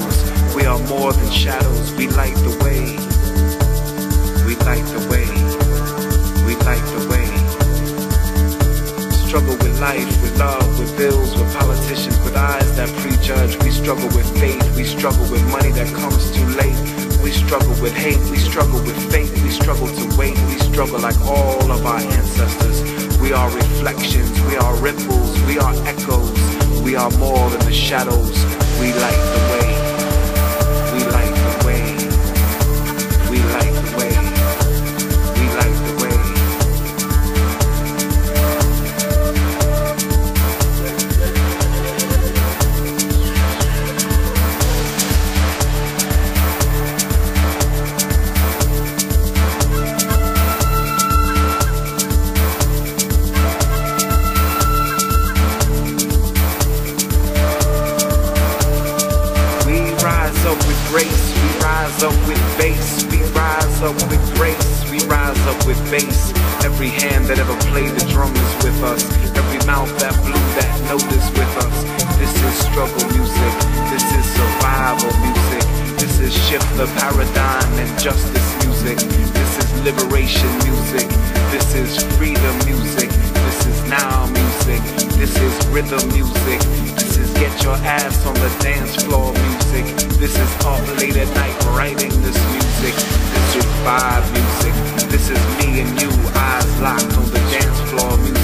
echoes. We are more than shadows, we light the way. We light the way. We light the way. We Struggle with life, with love, with bills, with politicians, with eyes that prejudge. We struggle with faith, we struggle with money that comes too late. We struggle with hate, we struggle with faith, we struggle to wait, we struggle like all of our ancestors. We are reflections, we are ripples, we are echoes, we are more than the shadows. We light the way. Every hand that ever played the drum is with us, every mouth that blew that note is with us. This is struggle music, this is survival music, this is shift the paradigm and justice music, this is liberation music, this is freedom music, this is now music, this is rhythm music, this is get your ass on the dance floor music. This is up late at night writing this music music and survive music. This is me and you, eyes locked on the dance floor. Music.